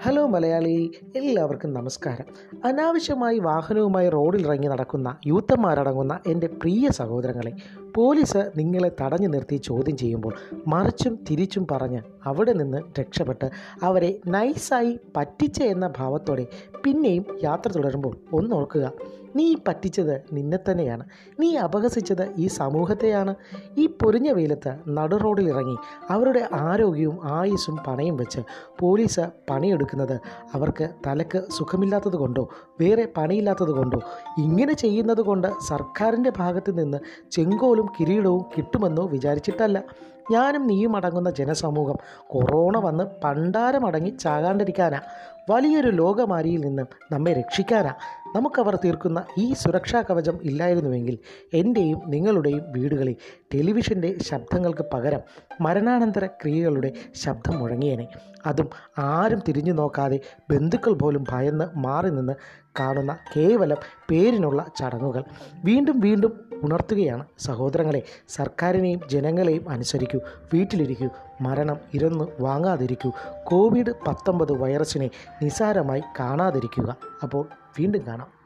Hello Malayali എല്ലാവർക്കും നമസ്കാരം. അനാവശ്യമായി വാഹനവുമായി റോഡിൽ ഇറങ്ങി നടക്കുന്ന യൂത്തന്മാരടങ്ങുന്ന എന്റെ പ്രിയ സഹോദരങ്ങളെ പോലീസ് നിങ്ങളെ തടഞ്ഞു നിർത്തി ചോദ്യം ചെയ്യുമ്പോൾ മറിച്ചും തിരിച്ചും പറഞ്ഞ് അവിടെ നിന്ന് രക്ഷപ്പെട്ട് അവരെ നൈസായി പറ്റിച്ച എന്ന ഭാവത്തോടെ പിന്നെയും യാത്ര തുടരുമ്പോൾ ഒന്നോർക്കുക നീ പറ്റിച്ചത് നിന്നെ തന്നെയാണ് നീ അപഹസിച്ചത് ഈ സമൂഹത്തെയാണ്. ഈ പൊരിഞ്ഞ വെയിലത്ത് നടുറോഡിൽ ഇറങ്ങി അവരുടെ ആരോഗ്യവും ആയുസ്സും പണയും വെച്ച് പോലീസ് പണിയെടുക്കുന്നത് അവർക്ക് തലക്ക് സുഖമില്ലാത്തത് കൊണ്ടോ വേറെ പണിയില്ലാത്തത് കൊണ്ടോ ഇങ്ങനെ ചെയ്യുന്നത് കൊണ്ട് സർക്കാരിന്റെ ഭാഗത്ത് നിന്ന് ചെങ്കോലും കിരീടവും കിട്ടുമെന്നോ വിചാരിച്ചിട്ടല്ല. ഞാനും നീയും അടങ്ങുന്ന ജനസമൂഹം കൊറോണ വന്ന് പണ്ടാരമടങ്ങി ചാകാണ്ടിരിക്കാനാ. വലിയൊരു ലോകമാരിയിൽ നിന്ന് നമ്മെ രക്ഷിക്കാനാ. നമുക്കവർ തീർക്കുന്ന ഈ സുരക്ഷാ കവചം ഇല്ലായിരുന്നുവെങ്കിൽ എന്റെയും നിങ്ങളുടെയും വീടുകളിൽ ടെലിവിഷന്റെ ശബ്ദങ്ങൾക്ക് പകരം മരണാനന്തര ക്രിയകളുടെ ശബ്ദം മുഴങ്ങിയേനെ. അതും ആരും തിരിഞ്ഞു നോക്കാതെ ബന്ധുക്കൾ പോലും ഭയന്ന് മാറി നിന്ന് കാണുന്ന കേവലം പേരിനുള്ള ചടങ്ങുകൾ. വീണ്ടും വീണ്ടും ഉണർത്തുകയാണ് സഹോദരങ്ങളെ. സർക്കാരിനെയും ജനങ്ങളെയും അനുസരിക്കൂ. വീട്ടിലിരിക്കൂ. മരണം ഇരന്ന് വാങ്ങാതിരിക്കൂ. കോവിഡ് പത്തൊമ്പത് വൈറസിനെ നിസാരമായി കാണാതിരിക്കുക. അപ്പോൾ വീണ്ടും കാണാം.